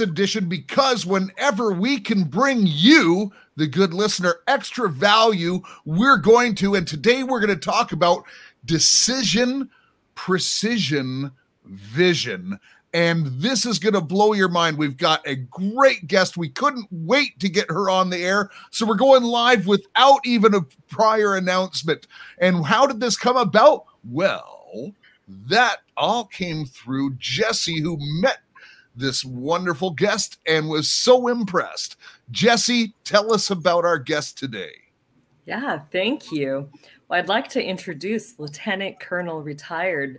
edition because whenever we can bring you, the good listener, extra value, we're going to. And today we're going to talk about decision precision vision. And this is going to blow your mind. We've got a great guest. We couldn't wait to get her on the air. So we're going live without even a prior announcement. And how did this come about? Well, that all came through Jesse, who met this wonderful guest and was so impressed. Jesse, tell us about our guest today. Yeah, thank you. Well, I'd like to introduce Lieutenant Colonel retired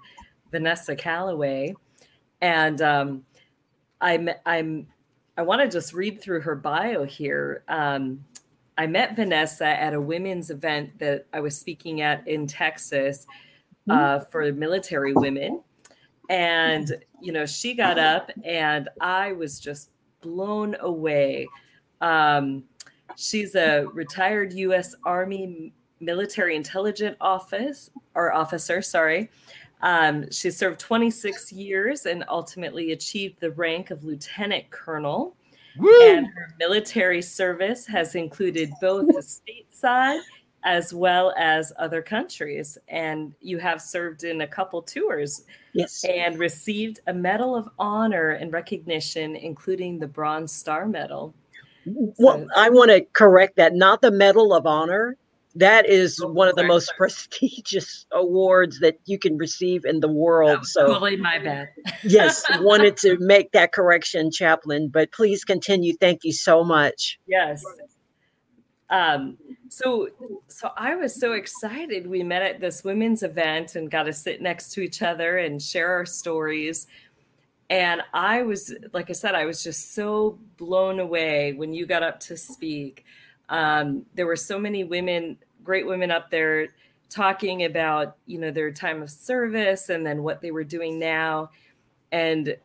Vanessa Calloway, and um, I'm I'm I want to just read through her bio here. Um, I met Vanessa at a women's event that I was speaking at in Texas uh, mm-hmm. for military women and, you know, she got up and I was just blown away. Um, she's a retired U.S. Army military intelligence office or officer, sorry. Um, she served 26 years and ultimately achieved the rank of lieutenant colonel. Woo! And her military service has included both the stateside as well as other countries. And you have served in a couple tours. Yes. And received a Medal of Honor and recognition, including the Bronze Star Medal. Well, so, I want to correct that. Not the Medal of Honor. That is oh, one of the most prestigious awards that you can receive in the world. Oh, so, totally my bad. yes, wanted to make that correction, Chaplain. But please continue. Thank you so much. Yes. Um, so so I was so excited. We met at this women's event and got to sit next to each other and share our stories. And I was, like I said, I was just so blown away when you got up to speak. Um, there were so many women, great women up there talking about, you know, their time of service and then what they were doing now. And,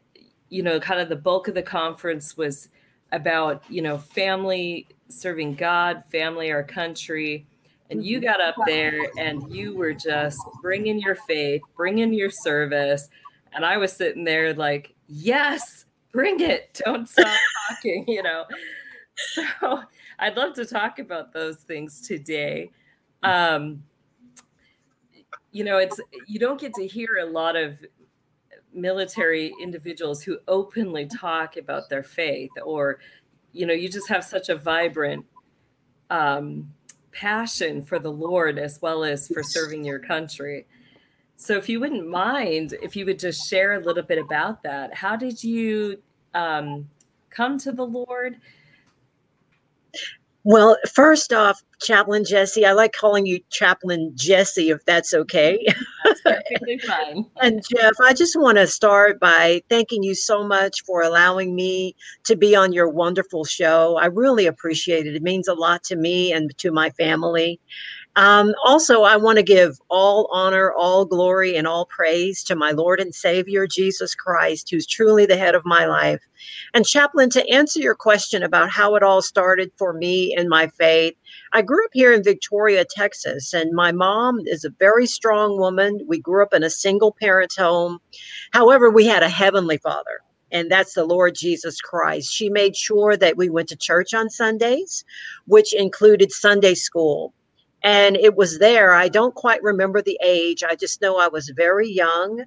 you know, kind of the bulk of the conference was about, you know, family serving God, family, our country. And you got up there and you were just bringing your faith, bringing your service. And I was sitting there like, yes, bring it. Don't stop talking, you know. So I'd love to talk about those things today. Um, you know, it's you don't get to hear a lot of military individuals who openly talk about their faith or you know you just have such a vibrant um, passion for the lord as well as for serving your country. So if you wouldn't mind if you would just share a little bit about that. How did you um, come to the lord? Well, first off, Chaplain Jesse, I like calling you Chaplain Jesse, if that's okay. And Jeff, I just want to start by thanking you so much for allowing me to be on your wonderful show. I really appreciate it. It means a lot to me and to my family. Um, also, I want to give all honor, all glory, and all praise to my Lord and Savior, Jesus Christ, who's truly the head of my life. And, Chaplain, to answer your question about how it all started for me and my faith, I grew up here in Victoria, Texas, and my mom is a very strong woman. We grew up in a single parent home. However, we had a heavenly father and that's the Lord Jesus Christ. She made sure that we went to church on Sundays, which included Sunday school. And it was there. I don't quite remember the age. I just know I was very young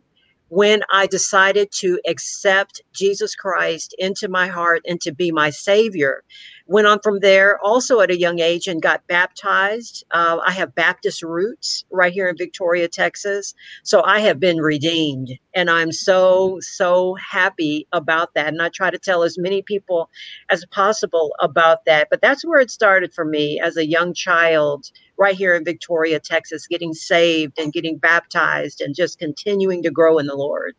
when I decided to accept Jesus Christ into my heart and to be my Savior. Went on from there also at a young age and got baptized. Uh, I have Baptist roots right here in Victoria, Texas. So I have been redeemed. And I'm so, so happy about that. And I try to tell as many people as possible about that. But that's where it started for me as a young child right here in Victoria, Texas, getting saved and getting baptized and just continuing to grow in the Lord.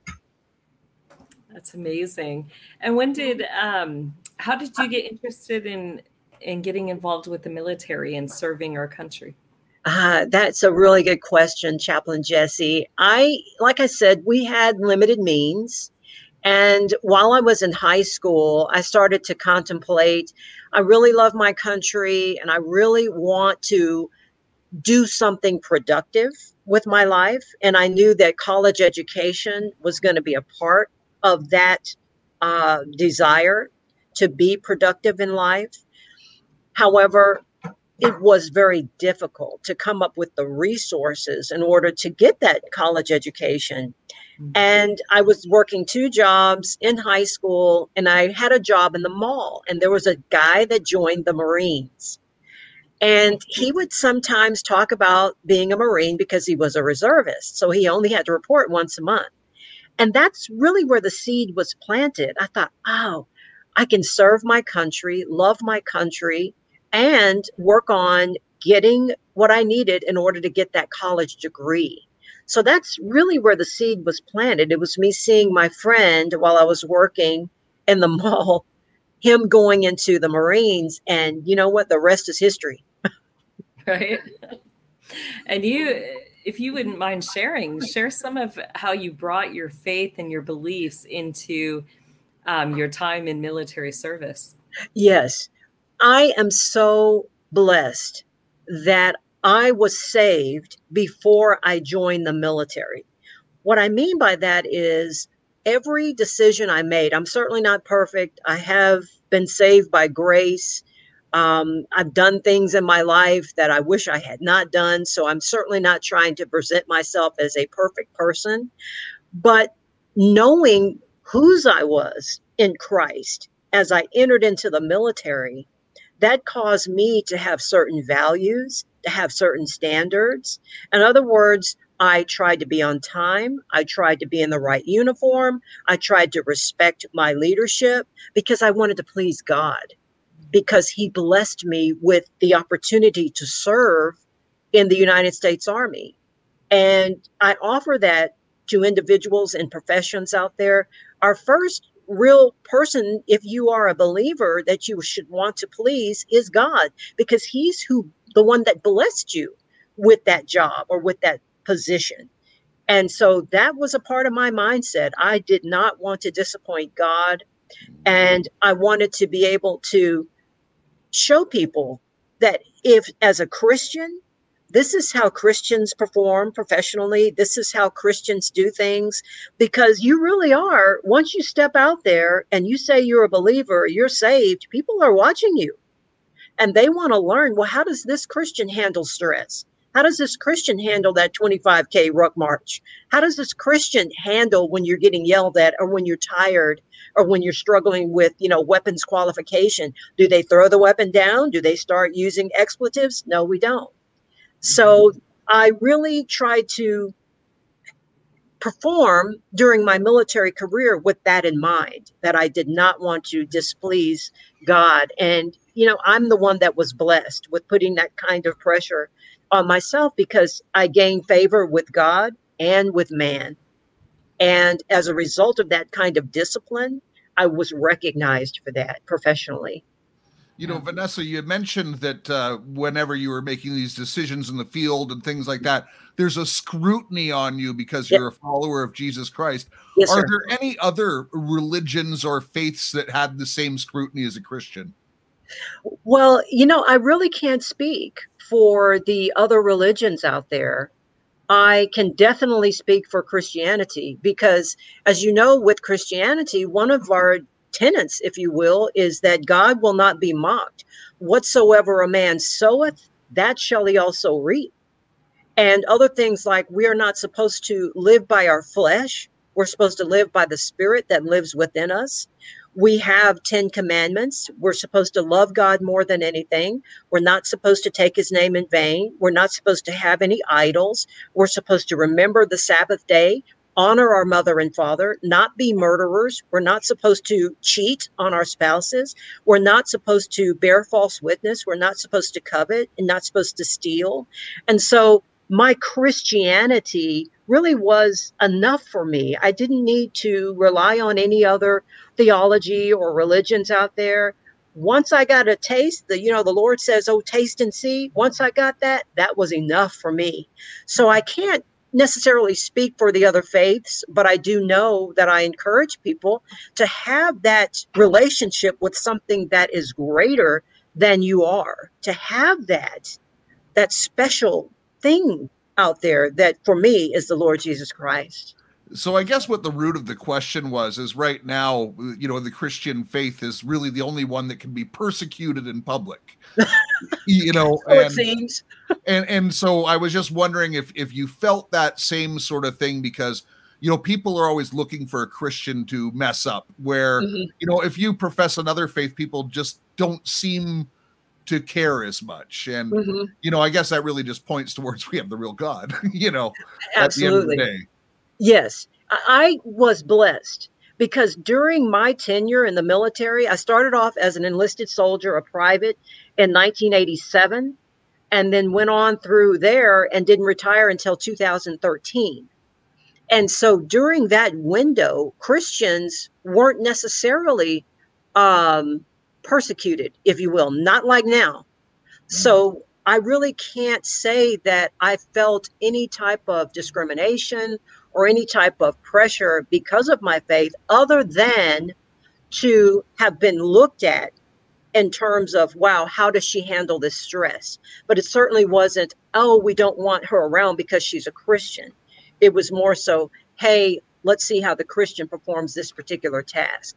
That's amazing. And when did um how did you get interested in in getting involved with the military and serving our country? Uh, that's a really good question, Chaplain Jesse. I, like I said, we had limited means. And while I was in high school, I started to contemplate I really love my country and I really want to do something productive with my life. And I knew that college education was going to be a part of that uh, desire to be productive in life. However, it was very difficult to come up with the resources in order to get that college education. Mm-hmm. And I was working two jobs in high school, and I had a job in the mall. And there was a guy that joined the Marines. And he would sometimes talk about being a Marine because he was a reservist. So he only had to report once a month. And that's really where the seed was planted. I thought, oh, I can serve my country, love my country, and work on getting what I needed in order to get that college degree. So that's really where the seed was planted. It was me seeing my friend while I was working in the mall, him going into the Marines. And you know what? The rest is history. right? And you, if you wouldn't mind sharing, share some of how you brought your faith and your beliefs into um, your time in military service. Yes, I am so blessed that I was saved before I joined the military. What I mean by that is every decision I made, I'm certainly not perfect. I have been saved by grace. Um, I've done things in my life that I wish I had not done. So I'm certainly not trying to present myself as a perfect person. But knowing whose I was in Christ as I entered into the military, that caused me to have certain values, to have certain standards. In other words, I tried to be on time. I tried to be in the right uniform. I tried to respect my leadership because I wanted to please God because he blessed me with the opportunity to serve in the United States Army. And I offer that to individuals and professions out there. Our first real person, if you are a believer that you should want to please, is God, because He's who the one that blessed you with that job or with that position. And so that was a part of my mindset. I did not want to disappoint God. And I wanted to be able to show people that if, as a Christian, this is how Christians perform professionally. This is how Christians do things because you really are. Once you step out there and you say you're a believer, you're saved, people are watching you and they want to learn well, how does this Christian handle stress? How does this Christian handle that 25K ruck march? How does this Christian handle when you're getting yelled at or when you're tired or when you're struggling with, you know, weapons qualification? Do they throw the weapon down? Do they start using expletives? No, we don't. So. I really try to perform during my military career with that in mind that I did not want to displease God. And, you know, I'm the one that was blessed with putting that kind of pressure on myself because I gained favor with God and with man. And as a result of that kind of discipline, I was recognized for that professionally. You know, Vanessa, you mentioned that uh, whenever you were making these decisions in the field and things like that, there's a scrutiny on you because yep. you're a follower of Jesus Christ. Yes, Are sir. there any other religions or faiths that had the same scrutiny as a Christian? Well, you know, I really can't speak for the other religions out there. I can definitely speak for Christianity because, as you know, with Christianity, one of our tenets, if you will, is that God will not be mocked. Whatsoever a man soweth, that shall he also reap. And other things like we are not supposed to live by our flesh, we're supposed to live by the spirit that lives within us we have 10 commandments. We're supposed to love God more than anything. We're not supposed to take his name in vain. We're not supposed to have any idols. We're supposed to remember the Sabbath day, honor our mother and father, not be murderers. We're not supposed to cheat on our spouses. We're not supposed to bear false witness. We're not supposed to covet and not supposed to steal. And so my Christianity really was enough for me. I didn't need to rely on any other theology or religions out there. Once I got a taste, the you know, the Lord says, "Oh, taste and see." Once I got that, that was enough for me. So I can't necessarily speak for the other faiths, but I do know that I encourage people to have that relationship with something that is greater than you are, to have that that special thing out there that for me is the Lord Jesus Christ. So I guess what the root of the question was is right now, you know, the Christian faith is really the only one that can be persecuted in public. you know, so and, it seems. and and so I was just wondering if if you felt that same sort of thing because you know people are always looking for a Christian to mess up. Where mm-hmm. you know if you profess another faith, people just don't seem to care as much. And mm-hmm. you know, I guess that really just points towards we have the real God. you know, absolutely. Yes, I was blessed because during my tenure in the military, I started off as an enlisted soldier, a private in 1987, and then went on through there and didn't retire until 2013. And so during that window, Christians weren't necessarily um, persecuted, if you will, not like now. So I really can't say that I felt any type of discrimination or any type of pressure because of my faith, other than to have been looked at in terms of, wow, how does she handle this stress? But it certainly wasn't, oh, we don't want her around because she's a Christian. It was more so, hey, let's see how the Christian performs this particular task.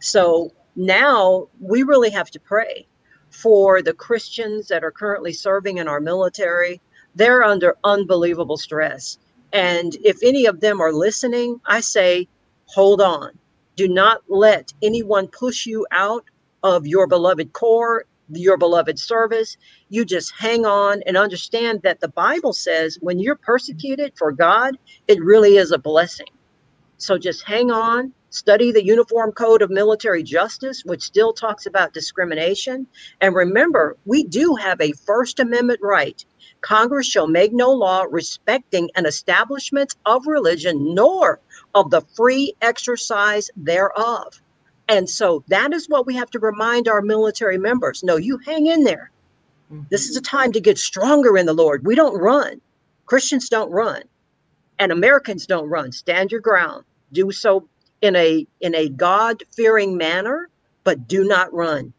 So now we really have to pray for the Christians that are currently serving in our military. They're under unbelievable stress. And if any of them are listening, I say, hold on. Do not let anyone push you out of your beloved corps, your beloved service. You just hang on and understand that the Bible says when you're persecuted for God, it really is a blessing. So just hang on, study the Uniform Code of Military Justice, which still talks about discrimination. And remember, we do have a First Amendment right Congress shall make no law respecting an establishment of religion, nor of the free exercise thereof. And so that is what we have to remind our military members. No, you hang in there. Mm-hmm. This is a time to get stronger in the Lord. We don't run. Christians don't run. And Americans don't run. Stand your ground. Do so in a in a God-fearing manner, but do not run.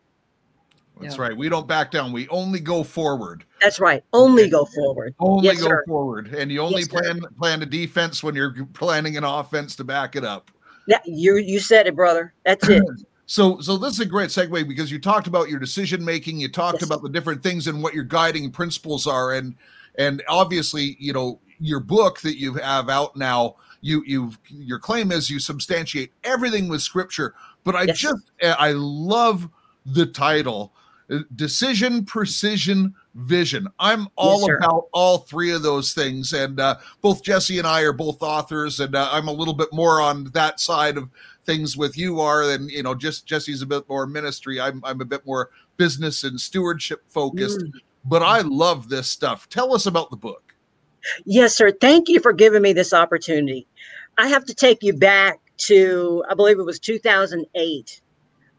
That's yeah. right. We don't back down. We only go forward. That's right. Only go forward. Only yes, go sir. forward. And you only yes, plan sir. plan a defense when you're planning an offense to back it up. Yeah, you you said it, brother. That's it. so so this is a great segue because you talked about your decision making, you talked yes. about the different things and what your guiding principles are and and obviously, you know, your book that you have out now, you you your claim is you substantiate everything with scripture, but I just I love the title uh, decision, precision, vision. I'm all yes, about all three of those things. And uh, both Jesse and I are both authors, and uh, I'm a little bit more on that side of things with you are than you know just Jesse's a bit more ministry. I'm I'm a bit more business and stewardship focused. Mm. But I love this stuff. Tell us about the book. Yes, sir. Thank you for giving me this opportunity. I have to take you back to I believe it was 2008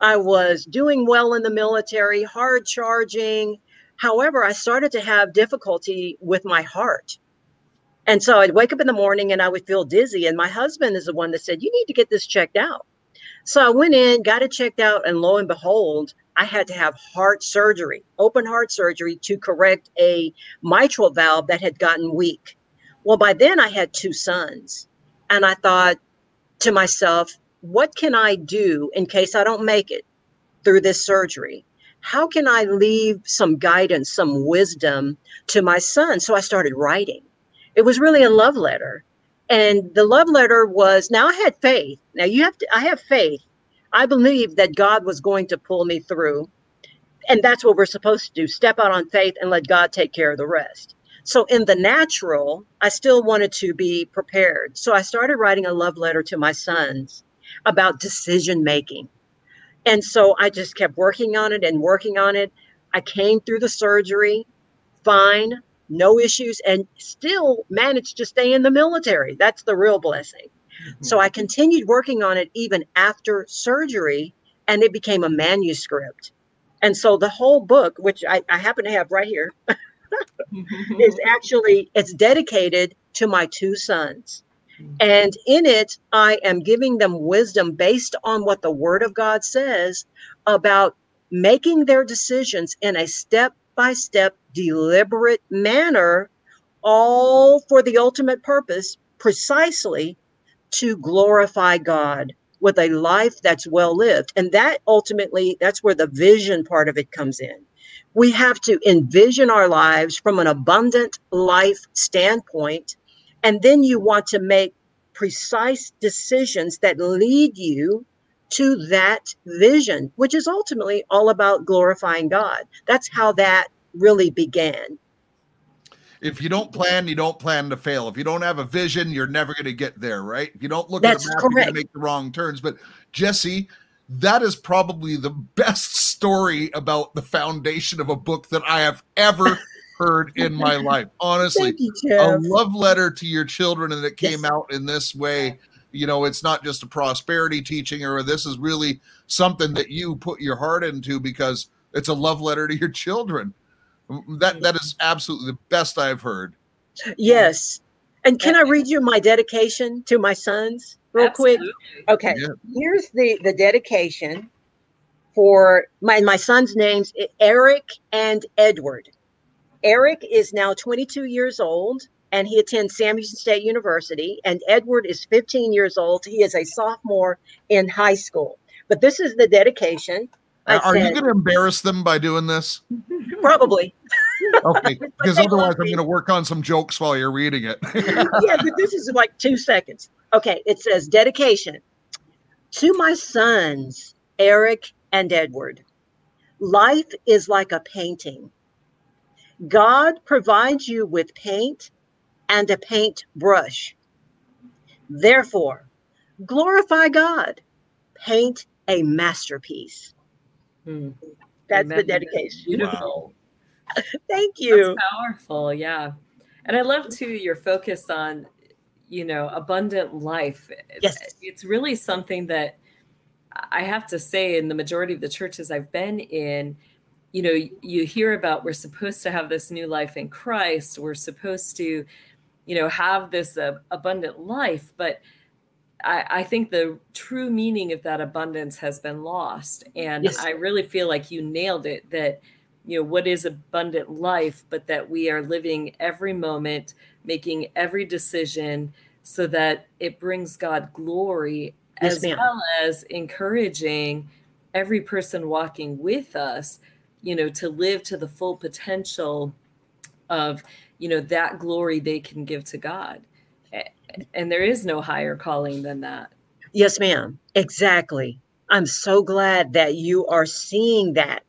I was doing well in the military, hard charging. However, I started to have difficulty with my heart. And so I'd wake up in the morning and I would feel dizzy. And my husband is the one that said, You need to get this checked out. So I went in, got it checked out, and lo and behold, I had to have heart surgery, open heart surgery to correct a mitral valve that had gotten weak. Well, by then I had two sons. And I thought to myself, what can I do in case I don't make it through this surgery? How can I leave some guidance, some wisdom to my son? So I started writing. It was really a love letter. And the love letter was now I had faith. Now you have to, I have faith. I believe that God was going to pull me through. And that's what we're supposed to do step out on faith and let God take care of the rest. So, in the natural, I still wanted to be prepared. So, I started writing a love letter to my sons about decision making. And so I just kept working on it and working on it. I came through the surgery fine, no issues, and still managed to stay in the military. That's the real blessing. Mm-hmm. So I continued working on it even after surgery, and it became a manuscript. And so the whole book, which I, I happen to have right here, is mm-hmm. actually it's dedicated to my two sons. Mm-hmm. And in it, I am giving them wisdom based on what the Word of God says about making their decisions in a step by step, deliberate manner, all for the ultimate purpose, precisely to glorify God with a life that's well lived. And that ultimately, that's where the vision part of it comes in. We have to envision our lives from an abundant life standpoint. And then you want to make precise decisions that lead you to that vision, which is ultimately all about glorifying God. That's how that really began. If you don't plan, you don't plan to fail. If you don't have a vision, you're never going to get there, right? If you don't look That's at the map, correct. you're going to make the wrong turns. But Jesse, that is probably the best story about the foundation of a book that I have ever heard in my life. Honestly, you, a love letter to your children and it came Yes. out in this way you know it's not just a prosperity teaching or this is really something that you put your heart into because it's a love letter to your children mm, that that is absolutely the best i've heard Yes. And can I read you my dedication to my sons real quick? Okay. Yeah. Here's the the dedication for my my son's names Eric and Edward. Eric is now 22 years old and he attends Sam Houston State University and Edward is 15 years old. He is a sophomore in high school. But this is the dedication. I are you going to embarrass them by doing this Probably. Okay because otherwise i'm going to work on some jokes while you're reading it yeah, but this is like two seconds. Okay, it says dedication to my sons, Eric and Edward. Life is like a painting. God provides you with paint and a paint brush. Therefore, glorify God, paint a masterpiece. Hmm. That's the dedication. Beautiful. Thank you. That's powerful. Yeah. And I love too your focus on, you know, abundant life. Yes. It's really something that I have to say in the majority of the churches I've been in, you know, you hear about we're supposed to have this new life in Christ. We're supposed to, you know, have this uh, abundant life. But I, I think the true meaning of that abundance has been lost. And Yes. I really feel like you nailed it that, you know, what is abundant life, but that we are living every moment, making every decision so that it brings God glory Yes, as ma'am. well as encouraging every person walking with us, you know, to live to the full potential of, you know, that glory they can give to God. And there is no higher calling than that. Yes, ma'am. Exactly. I'm so glad that you are seeing that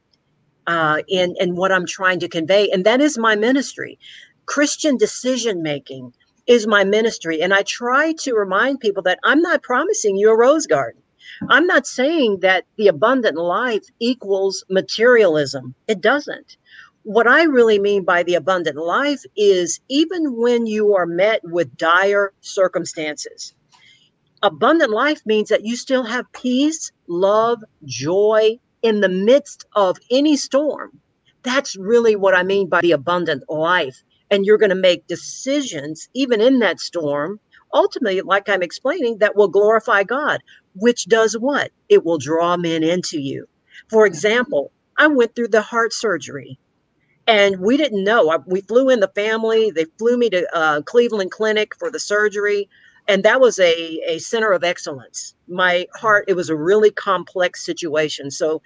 uh, in in what I'm trying to convey, and that is my ministry. Christian decision making is my ministry, and I try to remind people that I'm not promising you a rose garden. I'm not saying that the abundant life equals materialism. It doesn't. What I really mean by the abundant life is even when you are met with dire circumstances, abundant life means that you still have peace, love, joy in the midst of any storm. That's really what I mean by the abundant life. And you're going to make decisions, even in that storm, ultimately, like I'm explaining, that will glorify God, which does what? It will draw men into you. For example, I went through the heart surgery and we didn't know. We flew in the family. They flew me to uh, Cleveland Clinic for the surgery, and that was a a center of excellence. My heart. It was a really complex situation. So,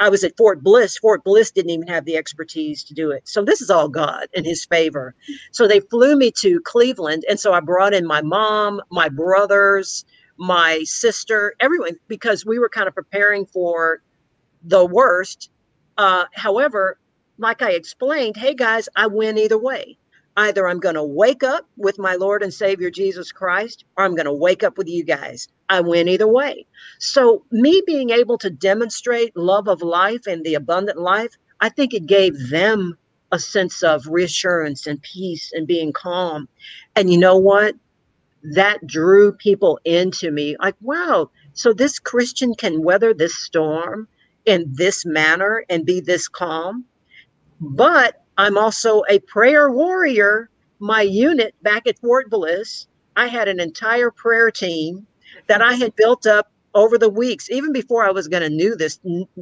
I was at Fort Bliss. Fort Bliss didn't even have the expertise to do it. So this is all God in His favor. So they flew me to Cleveland, and so I brought in my mom, my brothers, my sister, everyone, because we were kind of preparing for the worst. Uh, however, like I explained, hey guys, I win either way. Either I'm going to wake up with my Lord and Savior Jesus Christ, or I'm going to wake up with you guys. I win either way. So, me being able to demonstrate love of life and the abundant life, I think it gave them a sense of reassurance and peace and being calm. And you know what? That drew people into me like, wow, so this Christian can weather this storm in this manner and be this calm but I'm also a prayer warrior. My unit back at Fort Bliss, I had an entire prayer team that I had built up over the weeks, even before I was going to knew this,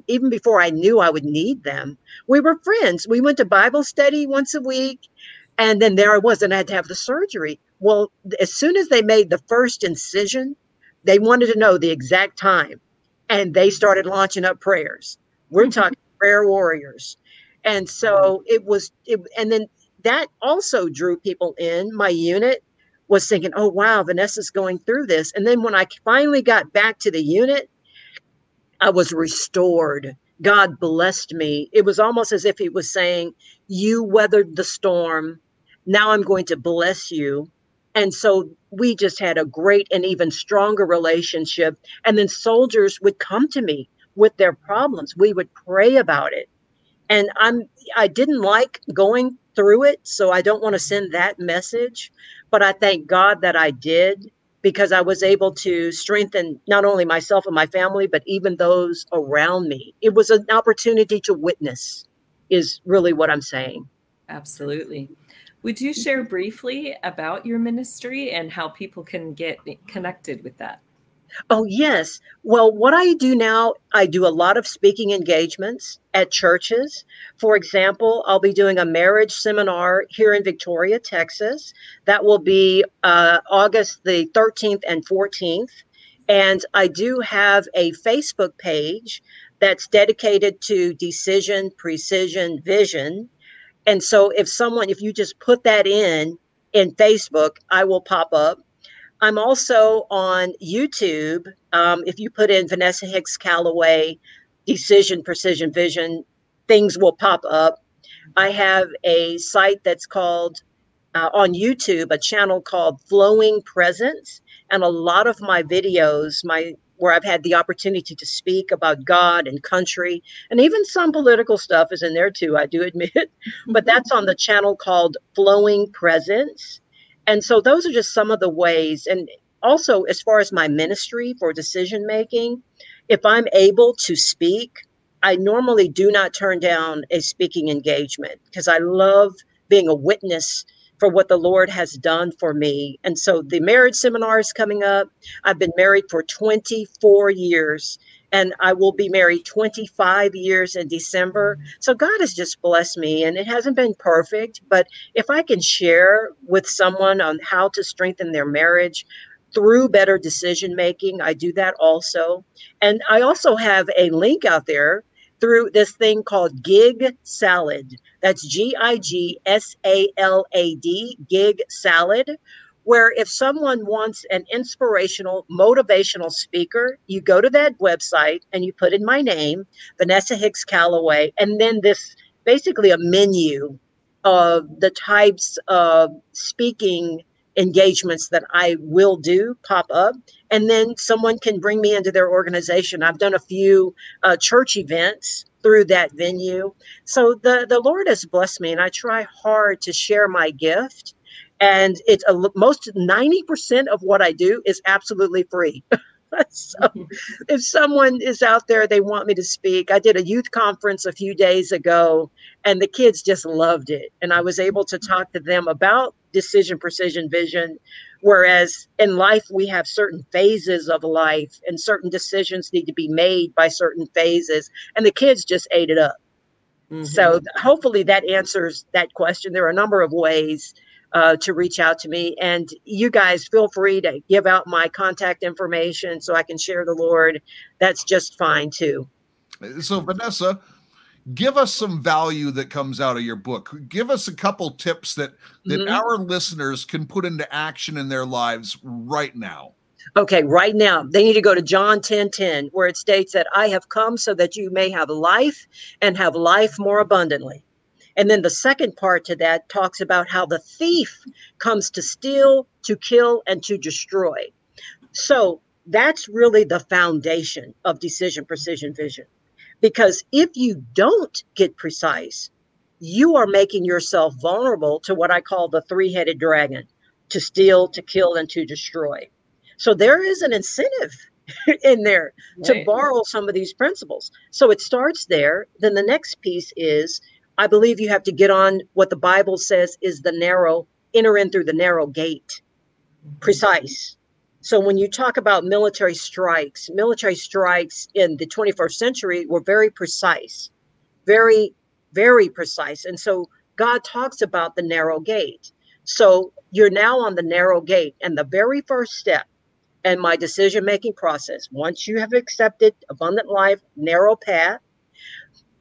even before I knew I would need them. We were friends. We went to Bible study once a week, and then there I was, and I had to have the surgery. Well, as soon as they made the first incision, they wanted to know the exact time and they started launching up prayers. We're mm-hmm. talking prayer warriors. And mm-hmm. so it was, it, and then that also drew people in. My unit was thinking, oh, wow, Vanessa's going through this. And then when I finally got back to the unit, I was restored. God blessed me. It was almost as if He was saying, You weathered the storm. Now I'm going to bless you. And so we just had a great and even stronger relationship. And then soldiers would come to me with their problems. We would pray about it. And I'm I didn't like going through it, so I don't want to send that message, but I thank God that I did because I was able to strengthen not only myself and my family, but even those around me. It was an opportunity to witness, is really what I'm saying. Absolutely. Would you share briefly about your ministry and how people can get connected with that? Oh, yes. Well, what I do now, I do a lot of speaking engagements at churches. For example, I'll be doing a marriage seminar here in Victoria, Texas. That will be uh, August the 13th and 14th. And I do have a Facebook page that's dedicated to decision, precision, vision. And so if someone, if you just put that in in Facebook, I will pop up. I'm also on YouTube. Um, if you put in Vanessa Hicks Calloway, Decision, Precision Vision, things will pop up. I have a site that's called uh, on YouTube, a channel called Flowing Presence, and a lot of my videos, my where I've had the opportunity to speak about God and country, and even some political stuff is in there too, I do admit. but that's on the channel called Flowing Presence. And so those are just some of the ways. And also, as far as my ministry for decision making, if I'm able to speak, I normally do not turn down a speaking engagement because I love being a witness for what the Lord has done for me. And so the marriage seminar is coming up. I've been married for 24 years and I will be married 25 years in December. So God has just blessed me and it hasn't been perfect, but if I can share with someone on how to strengthen their marriage, through better decision making. I do that also. And I also have a link out there through this thing called Gig Salad. That's G I G S A L A D, Gig Salad, where if someone wants an inspirational, motivational speaker, you go to that website and you put in my name, Vanessa Hicks Calloway, and then this basically a menu of the types of speaking engagements that I will do pop up. And then someone can bring me into their organization. I've done a few uh, church events through that venue. So the, the Lord has blessed me, and I try hard to share my gift. And it's a, most 90% of what I do is absolutely free. so if someone is out there, they want me to speak. I did a youth conference a few days ago, and the kids just loved it. And I was able to talk to them about decision, precision, vision. Whereas in life, we have certain phases of life, and certain decisions need to be made by certain phases. And the kids just ate it up. Mm-hmm. So hopefully that answers that question. There are a number of ways uh, to reach out to me. And you guys feel free to give out my contact information so I can share the Lord. That's just fine too. So, Vanessa, give us some value that comes out of your book. Give us a couple tips that that mm-hmm. our listeners can put into action in their lives right now. Okay, right now they need to go to John 10 10, where it states that I have come so that you may have life and have life more abundantly. And then the second part to that talks about how the thief comes to steal, to kill, and to destroy. So that's really the foundation of decision precision vision. Because if you don't get precise, you are making yourself vulnerable to what I call the three headed dragon to steal, to kill, and to destroy. So there is an incentive in there right. to borrow some of these principles. So it starts there. Then the next piece is I believe you have to get on what the Bible says is the narrow, enter in through the narrow gate. Precise. So when you talk about military strikes, military strikes in the 21st century were very precise, very, very precise. And so God talks about the narrow gate. So you're now on the narrow gate. And the very first step in my decision making process, once you have accepted abundant life, narrow path,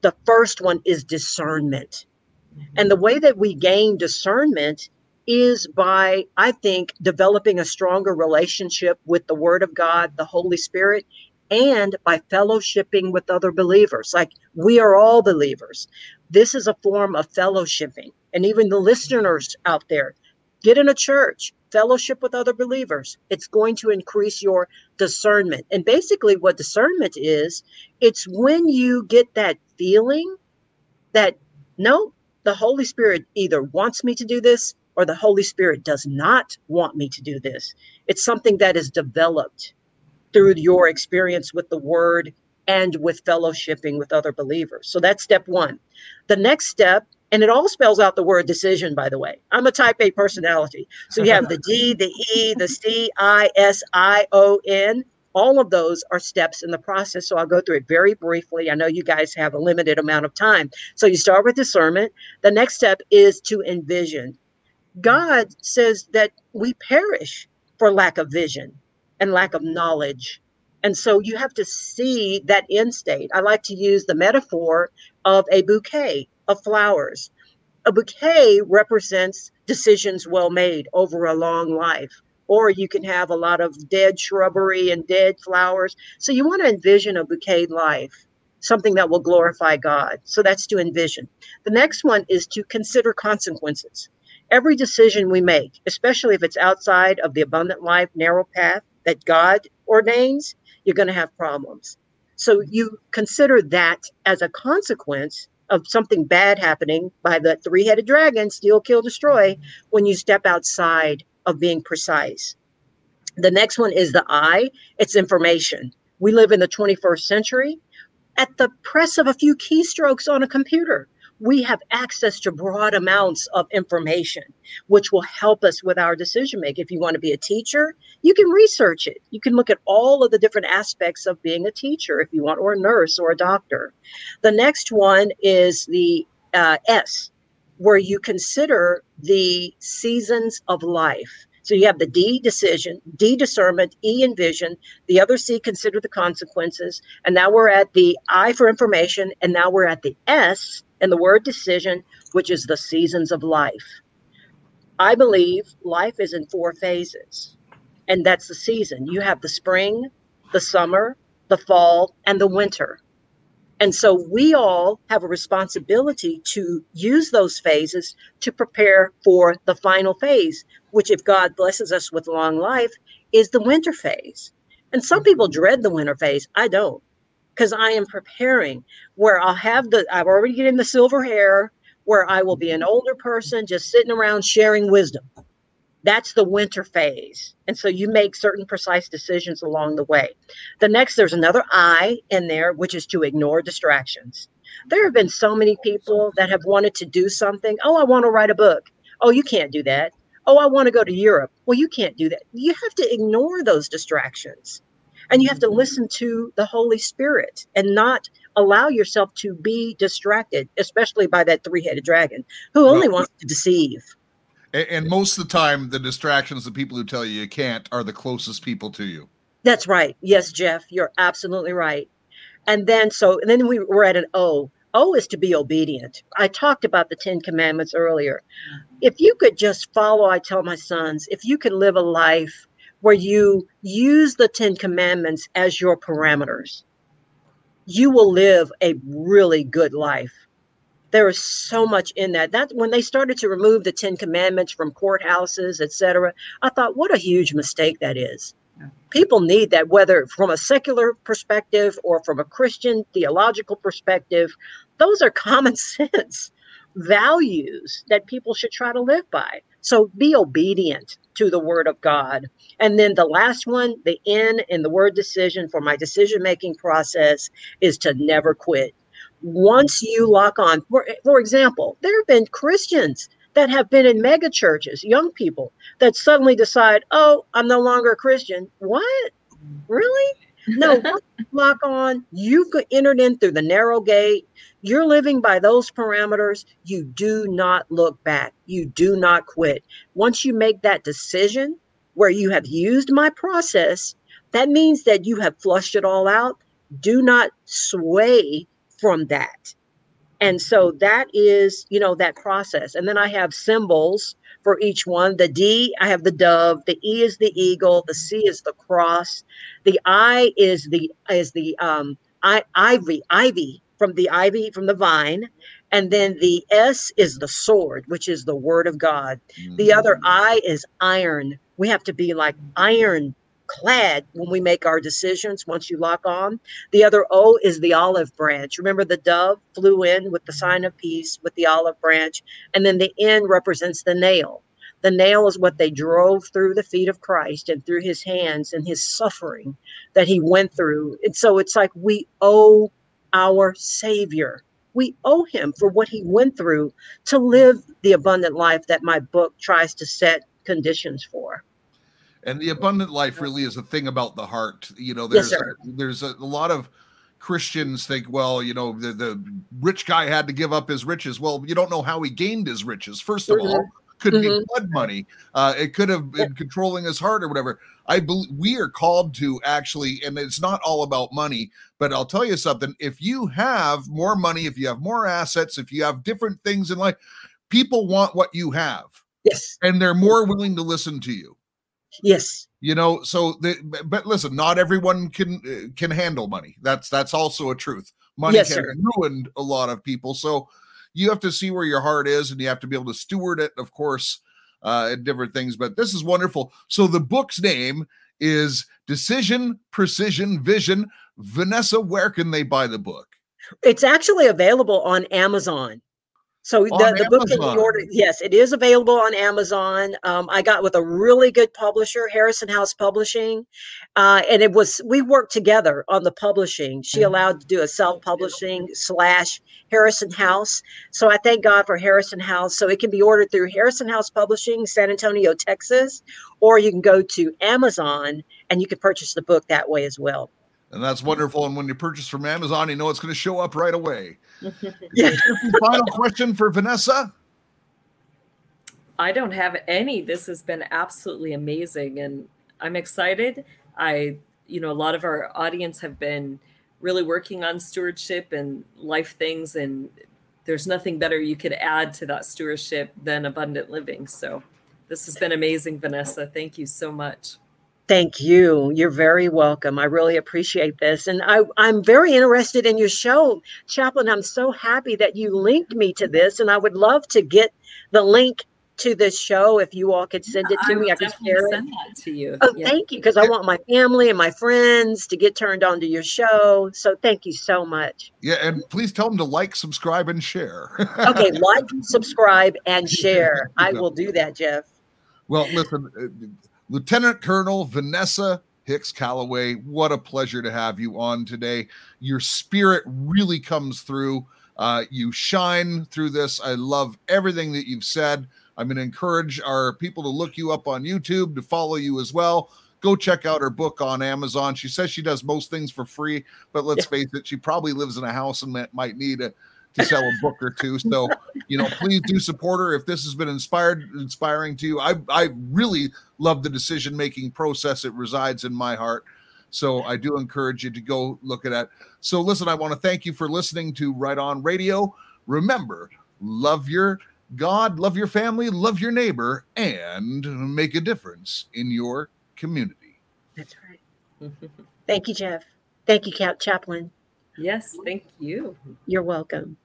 the first one is discernment. Mm-hmm. And the way that we gain discernment is by, I think, developing a stronger relationship with the Word of God, the Holy Spirit, and by fellowshipping with other believers. Like we are all believers. This is a form of fellowshipping. And even the listeners out there, get in a church, fellowship with other believers. It's going to increase your discernment. And basically, what discernment is, it's when you get that feeling that no, the Holy Spirit either wants me to do this or the Holy Spirit does not want me to do this. It's something that is developed through your experience with the word and with fellowshipping with other believers. So that's step one. The next step, and it all spells out the word decision, by the way. I'm a type A personality. So you have the D, the E, the C, I, S, I, O, N. All of those are steps in the process. So I'll go through it very briefly. I know you guys have a limited amount of time. So you start with discernment. The next step is to envision. God says that we perish for lack of vision and lack of knowledge. And so you have to see that end state. I like to use the metaphor of a bouquet of flowers. A bouquet represents decisions well made over a long life. Or you can have a lot of dead shrubbery and dead flowers. So you want to envision a bouquet life, something that will glorify God. So that's to envision. The next one is to consider consequences. Every decision we make, especially if it's outside of the abundant life narrow path, that God ordains, you're going to have problems. So you consider that as a consequence of something bad happening by the three headed dragon, steal, kill, destroy, when you step outside of being precise. The next one is the I, it's information. We live in the 21st century. At the press of a few keystrokes on a computer, we have access to broad amounts of information, which will help us with our decision making. If you want to be a teacher, you can research it. You can look at all of the different aspects of being a teacher if you want, or a nurse or a doctor. The next one is the uh, S, where you consider the seasons of life. So you have the D decision, D discernment, E envision, the other C consider the consequences, and now we're at the I for information, and now we're at the S and the word decision, which is the seasons of life. I believe life is in four phases, and that's the season. You have the spring, the summer, the fall, and the winter. And so we all have a responsibility to use those phases to prepare for the final phase, which, if God blesses us with long life, is the winter phase. And some people mm-hmm. dread the winter phase. I don't because I am preparing where I'll have the, I've already getting the silver hair, where I will be an older person just sitting around sharing wisdom. That's the winter phase. And so you make certain precise decisions along the way. The next, there's another I in there, which is to ignore distractions. There have been so many people that have wanted to do something. Oh, I want to write a book. Oh, you can't do that. Oh, I want to go to Europe. Well, you can't do that. You have to ignore those distractions and you have to listen to the Holy Spirit and not allow yourself to be distracted, especially by that three headed dragon who only wants to deceive. And most of the time, the distractions, the people who tell you you can't, are the closest people to you. That's right. Yes, Jeff, you're absolutely right. And then, so, and then we were at an O. O is to be obedient. I talked about the Ten Commandments earlier. Mm-hmm. If you could just follow, I tell my sons, if you could live a life where you use the Ten Commandments as your parameters, you will live a really good life. There is so much in that. That when they started to remove the Ten Commandments from courthouses, etc., I thought, what a huge mistake that is. People need that, whether from a secular perspective or from a Christian theological perspective. Those are common sense values that people should try to live by. So be obedient to the word of God. And then the last one, the N in the word decision for my decision making process is to never quit. Once you lock on, for, for example, there have been Christians that have been in mega churches, young people that suddenly decide, oh, I'm no longer a Christian. What? Really? No, lock on. You've entered in through the narrow gate. You're living by those parameters. You do not look back. You do not quit. Once you make that decision where you have used my process, that means that you have flushed it all out. Do not sway from that. And so that is, you know, that process. And then I have symbols for each one. The D, I have the dove. The E is the eagle. The C is the cross. The I is the is the um I, ivy ivy from the ivy from the vine. And then the S is the sword, which is the word of God. Mm-hmm. The other mm. I is iron. We have to be like iron clad when we make our decisions once you lock on. The other O is the olive branch. Remember, the dove flew in with the sign of peace with the olive branch, and then the N represents the nail. The nail is what they drove through the feet of Christ and through his hands and his suffering that he went through. And so it's like we owe our Savior. We owe him for what he went through to live the abundant life that my book tries to set conditions for and the abundant life really is a thing about the heart you know there's yes, there's a, a, lot of christians think well you know the, the rich guy had to give up his riches. Well you don't know how he gained his riches. First of mm-hmm. all could mm-hmm. be blood money. Uh, it could have been controlling his heart or whatever. I believe we are called to actually and it's not all about money but i'll tell you something. If you have more money if you have more assets if you have different things in life people want what you have. Yes. And they're more willing to listen to you Yes. You know, so the, but listen, not everyone can uh, can handle money. That's that's also a truth. Money yes, can ruin a lot of people. So you have to see where your heart is, and you have to be able to steward it, of course, uh, and different things. But this is wonderful. So the book's name is Decision, Precision, Vision. Vanessa, where can they buy the book? It's actually available on Amazon. So the, the book can be ordered. Yes, it is available on Amazon. Um, I got with a really good publisher, Harrison House Publishing, uh, and it was we worked together on the publishing. She mm-hmm. allowed to do a self publishing slash Harrison House. So I thank God for Harrison House. So it can be ordered through Harrison House Publishing, San Antonio, Texas, or you can go to Amazon and you can purchase the book that way as well and that's wonderful. And when you purchase from Amazon, you know it's going to show up right away. yeah. Final question for Vanessa. I don't have any. This has been absolutely amazing, and I'm excited. I, you know, a lot of our audience have been really working on stewardship and life things, and there's nothing better you could add to that stewardship than abundant living. So, this has been amazing, Vanessa. Thank you so much. Thank you. You're very welcome. I really appreciate this. And I, I'm very interested in your show, Chaplain. I'm so happy that you linked me to this. And I would love to get the link to this show if you all could send it to I me. I could share send it. that to you. Oh, yeah. thank you. Because I want my family and my friends to get turned on to your show. So thank you so much. Yeah. And please tell them to like, subscribe, and share. okay. Like, subscribe, and share. I will do that, Jeff. Well, listen. Uh, Lieutenant Colonel Vanessa Hicks Calloway, what a pleasure to have you on today. Your spirit really comes through. Uh, you shine through this. I love everything that you've said. I'm going to encourage our people to look you up on YouTube, to follow you as well. Go check out her book on Amazon. She says she does most things for free, but let's face it, she probably lives in a house and might need a to sell a book or two. So, you know, please do support her if this has been inspired, inspiring to you. I I really love the decision making process. It resides in my heart. So I do encourage you to go look at that. So listen, I want to thank you for listening to Right On Radio. Remember, love your God, love your family, love your neighbor, and make a difference in your community. That's right. thank you, Jeff. Thank you, Cap Chaplain. Yes, thank you. You're welcome.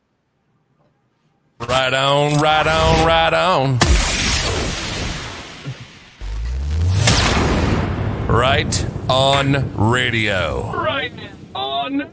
Right on, right on, right on. Right on radio. Right on